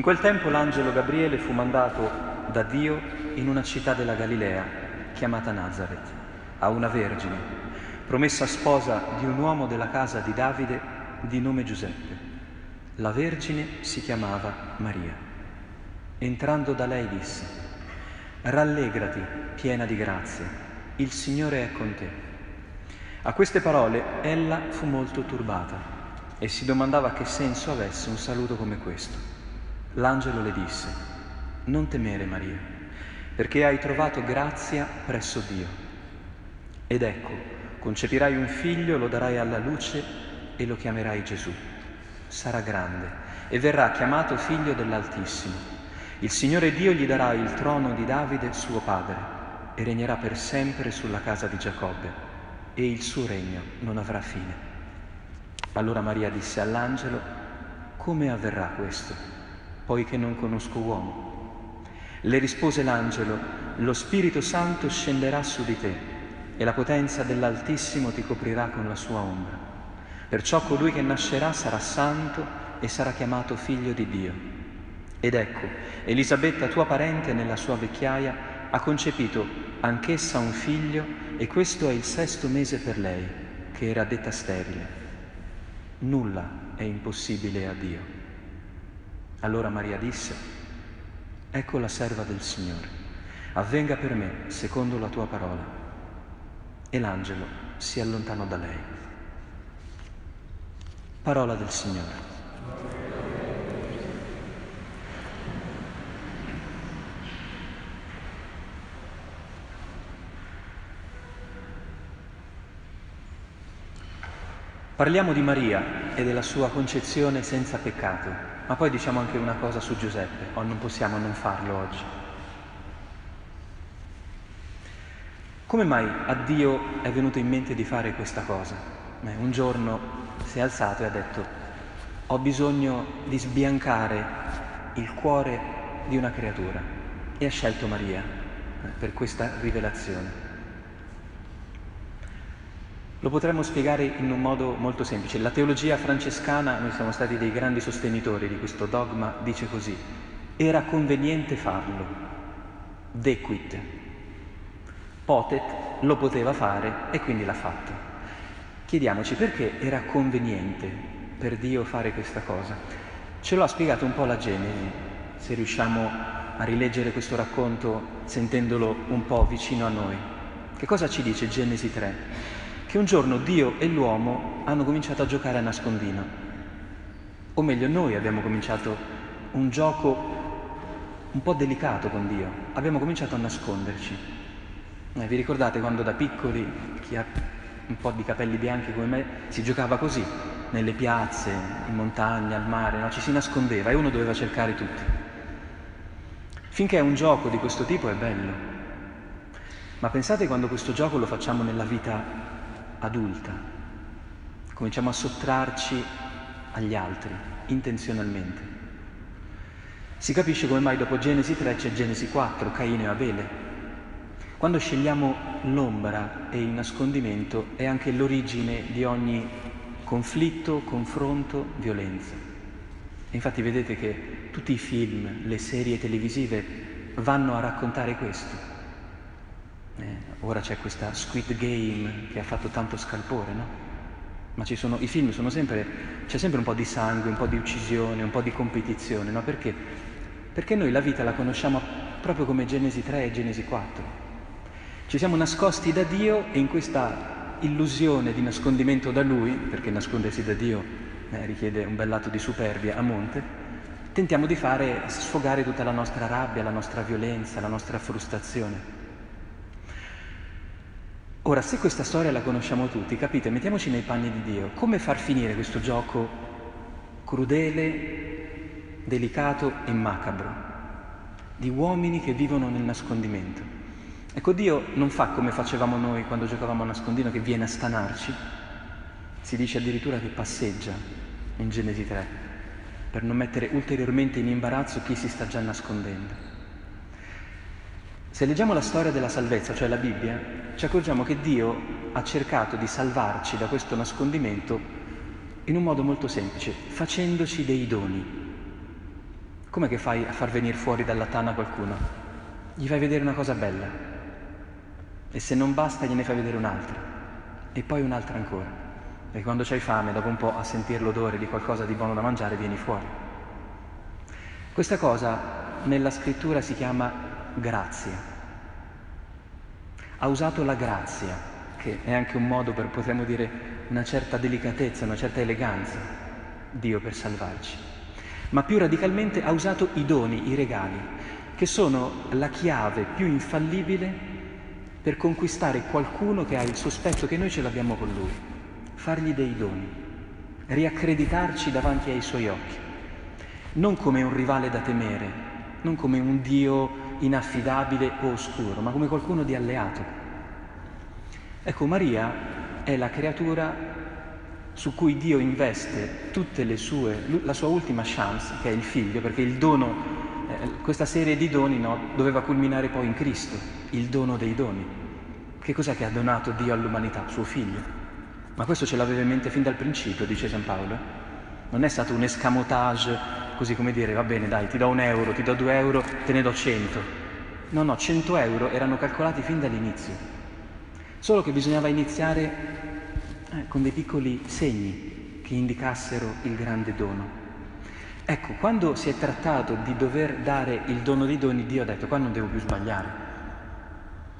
In quel tempo l'angelo Gabriele fu mandato da Dio in una città della Galilea chiamata Nazareth, a una vergine, promessa sposa di un uomo della casa di Davide di nome Giuseppe. La vergine si chiamava Maria. Entrando da lei disse, Rallegrati, piena di grazia, il Signore è con te. A queste parole ella fu molto turbata e si domandava che senso avesse un saluto come questo. L'angelo le disse, non temere Maria, perché hai trovato grazia presso Dio. Ed ecco, concepirai un figlio, lo darai alla luce e lo chiamerai Gesù. Sarà grande e verrà chiamato figlio dell'Altissimo. Il Signore Dio gli darà il trono di Davide, suo padre, e regnerà per sempre sulla casa di Giacobbe, e il suo regno non avrà fine. Allora Maria disse all'angelo, come avverrà questo, poiché non conosco uomo? Le rispose l'angelo, lo Spirito Santo scenderà su di te e la potenza dell'Altissimo ti coprirà con la sua ombra. Perciò colui che nascerà sarà santo e sarà chiamato figlio di Dio. Ed ecco, Elisabetta, tua parente nella sua vecchiaia, ha concepito anch'essa un figlio e questo è il sesto mese per lei, che era detta sterile Nulla è impossibile a Dio. Allora Maria disse, ecco la serva del Signore, avvenga per me secondo la tua parola. E l'angelo si allontanò da lei. Parola del Signore. Parliamo di Maria e della sua concezione senza peccato, ma poi diciamo anche una cosa su Giuseppe, o non possiamo non farlo oggi. Come mai a Dio è venuto in mente di fare questa cosa? Beh, un giorno si è alzato e ha detto, ho bisogno di sbiancare il cuore di una creatura e ha scelto Maria eh, per questa rivelazione. Lo potremmo spiegare in un modo molto semplice. La teologia francescana, noi siamo stati dei grandi sostenitori di questo dogma, dice così, era conveniente farlo, dequit, potet lo poteva fare e quindi l'ha fatto. Chiediamoci perché era conveniente per Dio fare questa cosa. Ce lo ha spiegato un po' la Genesi, se riusciamo a rileggere questo racconto sentendolo un po' vicino a noi. Che cosa ci dice Genesi 3? Che un giorno Dio e l'uomo hanno cominciato a giocare a nascondino. O meglio, noi abbiamo cominciato un gioco un po' delicato con Dio. Abbiamo cominciato a nasconderci. Eh, vi ricordate quando da piccoli, chi ha un po' di capelli bianchi come me, si giocava così, nelle piazze, in montagna, al mare, no? ci si nascondeva e uno doveva cercare tutti. Finché un gioco di questo tipo è bello. Ma pensate quando questo gioco lo facciamo nella vita adulta. Cominciamo a sottrarci agli altri intenzionalmente. Si capisce come mai dopo Genesi 3 c'è Genesi 4, Caino e Abele. Quando scegliamo l'ombra e il nascondimento è anche l'origine di ogni conflitto, confronto, violenza. E infatti vedete che tutti i film, le serie televisive vanno a raccontare questo. Eh, ora c'è questa Squid Game che ha fatto tanto scalpore, no? Ma sono, i film sono sempre, c'è sempre un po' di sangue, un po' di uccisione, un po' di competizione, no? Perché? Perché noi la vita la conosciamo proprio come Genesi 3 e Genesi 4. Ci siamo nascosti da Dio e in questa illusione di nascondimento da Lui, perché nascondersi da Dio eh, richiede un bel lato di superbia a monte, tentiamo di fare sfogare tutta la nostra rabbia, la nostra violenza, la nostra frustrazione. Ora, se questa storia la conosciamo tutti, capite, mettiamoci nei panni di Dio, come far finire questo gioco crudele, delicato e macabro di uomini che vivono nel nascondimento? Ecco, Dio non fa come facevamo noi quando giocavamo a nascondino, che viene a stanarci, si dice addirittura che passeggia in Genesi 3, per non mettere ulteriormente in imbarazzo chi si sta già nascondendo. Se leggiamo la storia della salvezza, cioè la Bibbia, ci accorgiamo che Dio ha cercato di salvarci da questo nascondimento in un modo molto semplice, facendoci dei doni. Come che fai a far venire fuori dalla tana qualcuno? Gli fai vedere una cosa bella e se non basta gliene fai vedere un'altra e poi un'altra ancora. Perché quando c'hai fame, dopo un po' a sentire l'odore di qualcosa di buono da mangiare, vieni fuori. Questa cosa nella scrittura si chiama grazia. Ha usato la grazia, che è anche un modo per, potremmo dire, una certa delicatezza, una certa eleganza, Dio per salvarci. Ma più radicalmente ha usato i doni, i regali, che sono la chiave più infallibile per conquistare qualcuno che ha il sospetto che noi ce l'abbiamo con lui, fargli dei doni, riaccreditarci davanti ai suoi occhi, non come un rivale da temere, non come un Dio inaffidabile o oscuro, ma come qualcuno di alleato. Ecco, Maria è la creatura su cui Dio investe tutte le sue, la sua ultima chance, che è il figlio, perché il dono, eh, questa serie di doni no, doveva culminare poi in Cristo, il dono dei doni. Che cos'è che ha donato Dio all'umanità? Suo figlio. Ma questo ce l'aveva in mente fin dal principio, dice San Paolo. Non è stato un escamotage, così come dire, va bene, dai, ti do un euro, ti do due euro, te ne do cento. No, no, cento euro erano calcolati fin dall'inizio. Solo che bisognava iniziare eh, con dei piccoli segni che indicassero il grande dono. Ecco, quando si è trattato di dover dare il dono dei doni, Dio ha detto qua non devo più sbagliare,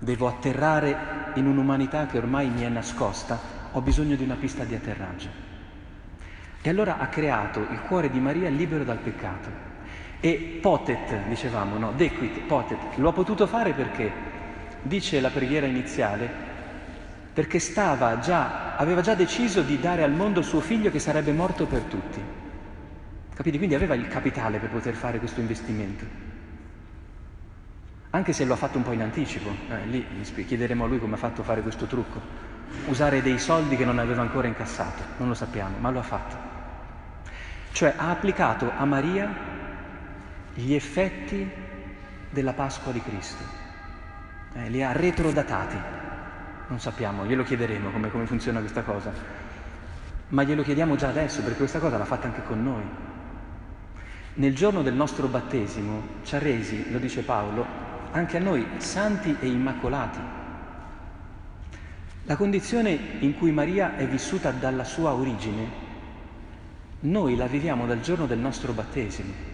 devo atterrare in un'umanità che ormai mi è nascosta, ho bisogno di una pista di atterraggio. E allora ha creato il cuore di Maria libero dal peccato. E potet, dicevamo, no? Dequit, potet, lo ha potuto fare perché, dice la preghiera iniziale, perché già, aveva già deciso di dare al mondo suo figlio che sarebbe morto per tutti. Capite? Quindi aveva il capitale per poter fare questo investimento. Anche se lo ha fatto un po' in anticipo, eh, lì chiederemo a lui come ha fatto a fare questo trucco. Usare dei soldi che non aveva ancora incassato, non lo sappiamo, ma lo ha fatto. Cioè ha applicato a Maria gli effetti della Pasqua di Cristo, eh, li ha retrodatati. Non sappiamo, glielo chiederemo come, come funziona questa cosa. Ma glielo chiediamo già adesso perché questa cosa l'ha fatta anche con noi. Nel giorno del nostro battesimo ci ha resi, lo dice Paolo, anche a noi santi e immacolati. La condizione in cui Maria è vissuta dalla sua origine, noi la viviamo dal giorno del nostro battesimo.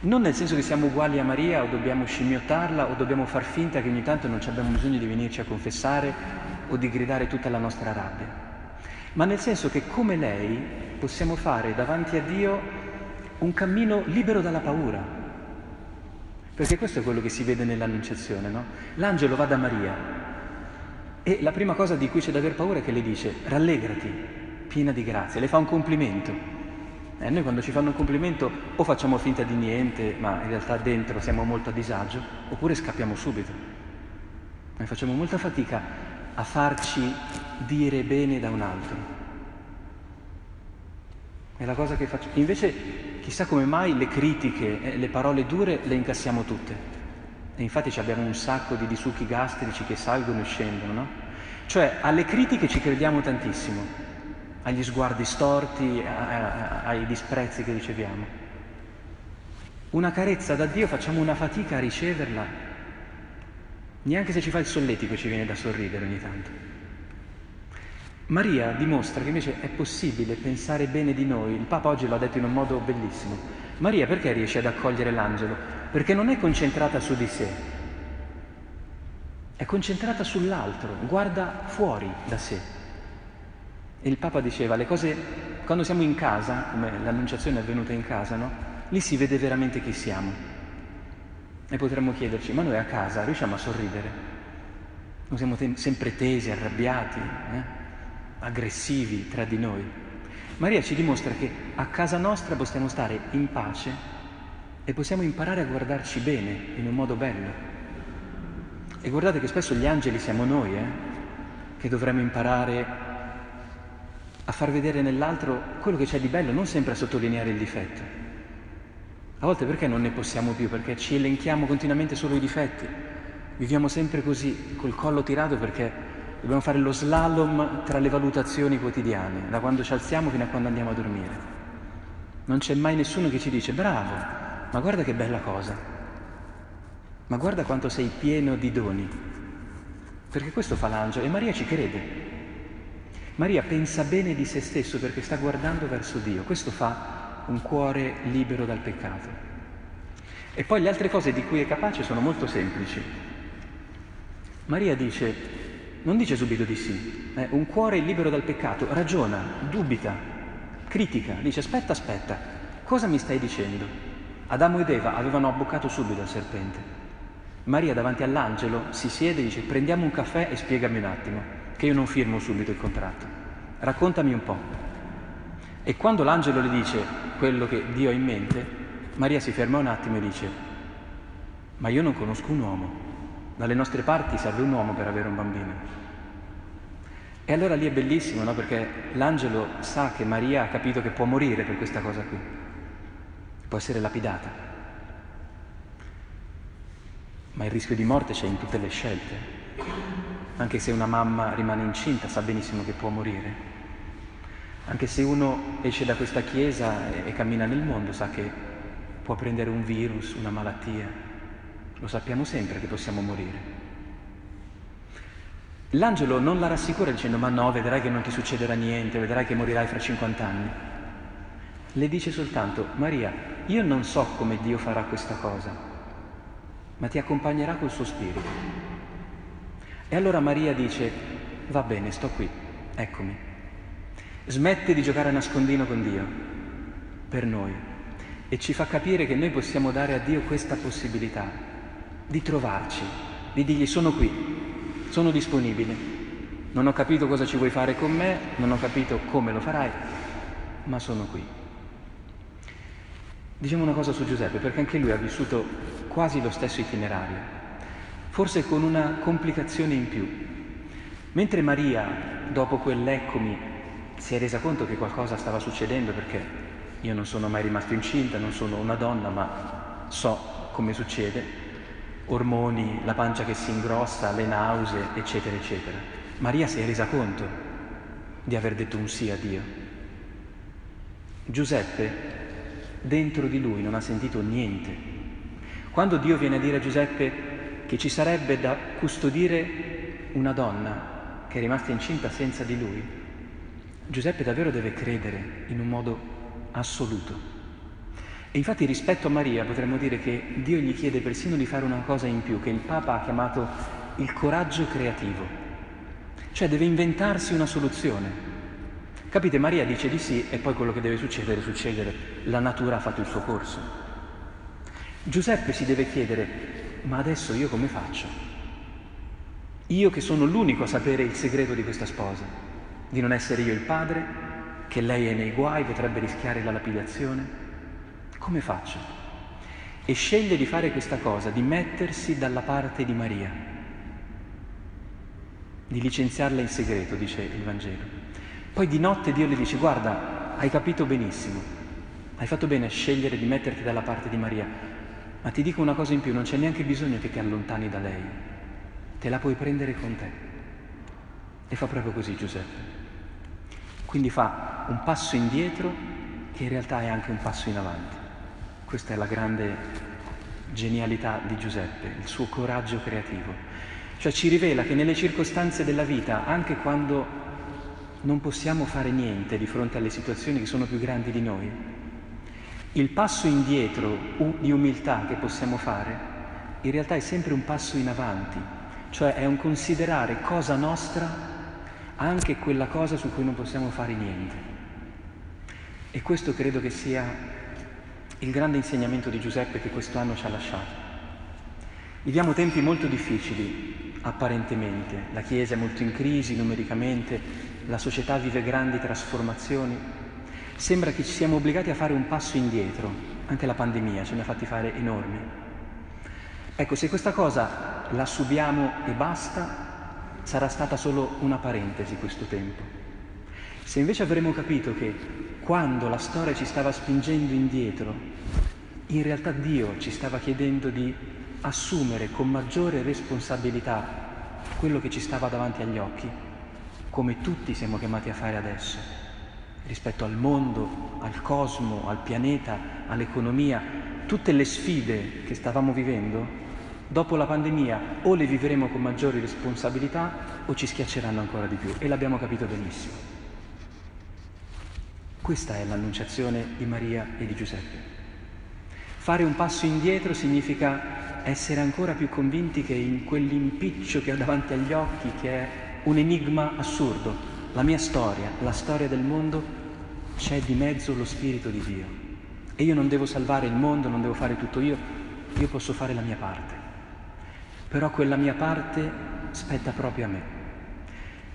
Non nel senso che siamo uguali a Maria o dobbiamo scimmiottarla o dobbiamo far finta che ogni tanto non abbiamo bisogno di venirci a confessare o di gridare tutta la nostra rabbia, ma nel senso che come lei possiamo fare davanti a Dio un cammino libero dalla paura. Perché questo è quello che si vede nell'annunciazione, no? L'angelo va da Maria e la prima cosa di cui c'è da aver paura è che le dice rallegrati, piena di grazia, le fa un complimento. E eh, noi quando ci fanno un complimento o facciamo finta di niente, ma in realtà dentro siamo molto a disagio, oppure scappiamo subito. Noi facciamo molta fatica a farci dire bene da un altro. È la cosa che faccio. Invece, chissà come mai le critiche, eh, le parole dure le incassiamo tutte. E infatti abbiamo un sacco di disucchi gastrici che salgono e scendono, no? Cioè, alle critiche ci crediamo tantissimo, agli sguardi storti, ai disprezzi che riceviamo. Una carezza da Dio facciamo una fatica a riceverla, neanche se ci fa il solletico ci viene da sorridere ogni tanto. Maria dimostra che invece è possibile pensare bene di noi, il Papa oggi l'ha detto in un modo bellissimo. Maria perché riesce ad accogliere l'angelo? Perché non è concentrata su di sé, è concentrata sull'altro, guarda fuori da sé. E il Papa diceva, le cose, quando siamo in casa, come l'annunciazione è avvenuta in casa, no? Lì si vede veramente chi siamo. E potremmo chiederci, ma noi a casa riusciamo a sorridere? Non siamo te- sempre tesi, arrabbiati, eh? aggressivi tra di noi. Maria ci dimostra che a casa nostra possiamo stare in pace e possiamo imparare a guardarci bene, in un modo bello. E guardate che spesso gli angeli siamo noi, eh? che dovremmo imparare a far vedere nell'altro quello che c'è di bello, non sempre a sottolineare il difetto. A volte perché non ne possiamo più? Perché ci elenchiamo continuamente solo i difetti. Viviamo sempre così, col collo tirato perché dobbiamo fare lo slalom tra le valutazioni quotidiane, da quando ci alziamo fino a quando andiamo a dormire. Non c'è mai nessuno che ci dice bravo, ma guarda che bella cosa, ma guarda quanto sei pieno di doni, perché questo fa l'angelo e Maria ci crede. Maria pensa bene di se stesso perché sta guardando verso Dio, questo fa un cuore libero dal peccato. E poi le altre cose di cui è capace sono molto semplici. Maria dice, non dice subito di sì, eh, un cuore libero dal peccato, ragiona, dubita, critica, dice aspetta, aspetta, cosa mi stai dicendo? Adamo ed Eva avevano abboccato subito al serpente. Maria davanti all'angelo si siede e dice prendiamo un caffè e spiegami un attimo che io non firmo subito il contratto. Raccontami un po'. E quando l'angelo le dice quello che Dio ha in mente, Maria si ferma un attimo e dice, ma io non conosco un uomo, dalle nostre parti serve un uomo per avere un bambino. E allora lì è bellissimo, no? Perché l'angelo sa che Maria ha capito che può morire per questa cosa qui, può essere lapidata. Ma il rischio di morte c'è in tutte le scelte. Anche se una mamma rimane incinta sa benissimo che può morire. Anche se uno esce da questa chiesa e, cammina nel mondo sa che può prendere un virus, una malattia. Lo sappiamo sempre che possiamo morire. L'angelo non la rassicura dicendo ma no, vedrai che non ti succederà niente, vedrai che morirai fra 50 anni. Le dice soltanto, Maria, io non so come Dio farà questa cosa, ma ti accompagnerà col suo spirito. E allora Maria dice, va bene, sto qui, eccomi. Smette di giocare a nascondino con Dio, per noi, e ci fa capire che noi possiamo dare a Dio questa possibilità di trovarci, di dirgli sono qui, sono disponibile, non ho capito cosa ci vuoi fare con me, non ho capito come lo farai, ma sono qui. Diciamo una cosa su Giuseppe, perché anche lui ha vissuto quasi lo stesso itinerario forse con una complicazione in più. Mentre Maria, dopo quell'eccomi, si è resa conto che qualcosa stava succedendo perché io non sono mai rimasto incinta, non sono una donna, ma so come succede, ormoni, la pancia che si ingrossa, le nausee, eccetera, eccetera. Maria si è resa conto di aver detto un sì a Dio. Giuseppe, dentro di lui, non ha sentito niente. Quando Dio viene a dire a Giuseppe, che ci sarebbe da custodire una donna che è rimasta incinta senza di lui, Giuseppe davvero deve credere in un modo assoluto. E infatti rispetto a Maria potremmo dire che Dio gli chiede persino di fare una cosa in più, che il Papa ha chiamato il coraggio creativo, cioè deve inventarsi una soluzione. Capite, Maria dice di sì e poi quello che deve succedere succedere, la natura ha fatto il suo corso. Giuseppe si deve chiedere ma adesso io come faccio? Io che sono l'unico a sapere il segreto di questa sposa, di non essere io il padre, che lei è nei guai, potrebbe rischiare la lapidazione, come faccio? E sceglie di fare questa cosa, di mettersi dalla parte di Maria, di licenziarla in segreto, dice il Vangelo. Poi di notte Dio le dice, guarda, hai capito benissimo, hai fatto bene a scegliere di metterti dalla parte di Maria, ma ti dico una cosa in più, non c'è neanche bisogno che ti allontani da lei, te la puoi prendere con te. E fa proprio così Giuseppe. Quindi fa un passo indietro che in realtà è anche un passo in avanti. Questa è la grande genialità di Giuseppe, il suo coraggio creativo. Cioè ci rivela che nelle circostanze della vita, anche quando non possiamo fare niente di fronte alle situazioni che sono più grandi di noi, il passo indietro di umiltà che possiamo fare in realtà è sempre un passo in avanti, cioè è un considerare cosa nostra anche quella cosa su cui non possiamo fare niente. E questo credo che sia il grande insegnamento di Giuseppe che questo anno ci ha lasciato. Viviamo tempi molto difficili, apparentemente, la Chiesa è molto in crisi numericamente, la società vive grandi trasformazioni, sembra che ci siamo obbligati a fare un passo indietro, anche la pandemia ce ne ha fatti fare enormi. Ecco, se questa cosa la subiamo e basta, sarà stata solo una parentesi questo tempo. Se invece avremo capito che quando la storia ci stava spingendo indietro, in realtà Dio ci stava chiedendo di assumere con maggiore responsabilità quello che ci stava davanti agli occhi, come tutti siamo chiamati a fare adesso rispetto al mondo, al cosmo, al pianeta, all'economia, tutte le sfide che stavamo vivendo, dopo la pandemia o le vivremo con maggiori responsabilità o ci schiacceranno ancora di più e l'abbiamo capito benissimo. Questa è l'annunciazione di Maria e di Giuseppe. Fare un passo indietro significa essere ancora più convinti che in quell'impiccio che ho davanti agli occhi, che è un enigma assurdo, la mia storia, la storia del mondo, c'è di mezzo lo Spirito di Dio. E io non devo salvare il mondo, non devo fare tutto io, io posso fare la mia parte. Però quella mia parte spetta proprio a me.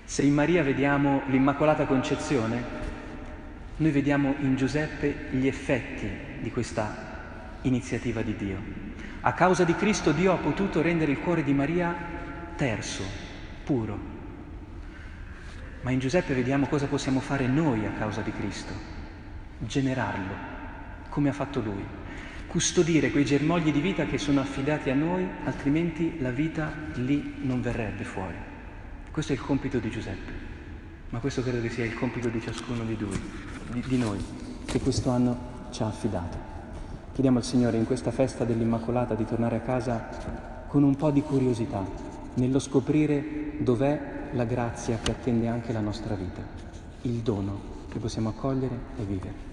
Se in Maria vediamo l'Immacolata Concezione, noi vediamo in Giuseppe gli effetti di questa iniziativa di Dio. A causa di Cristo Dio ha potuto rendere il cuore di Maria terso, puro. Ma in Giuseppe vediamo cosa possiamo fare noi a causa di Cristo. Generarlo, come ha fatto lui. Custodire quei germogli di vita che sono affidati a noi, altrimenti la vita lì non verrebbe fuori. Questo è il compito di Giuseppe, ma questo credo che sia il compito di ciascuno di, lui, di, di noi, che questo anno ci ha affidato. Chiediamo al Signore in questa festa dell'Immacolata di tornare a casa con un po' di curiosità, nello scoprire dov'è la grazia che attende anche la nostra vita, il dono che possiamo accogliere e vivere.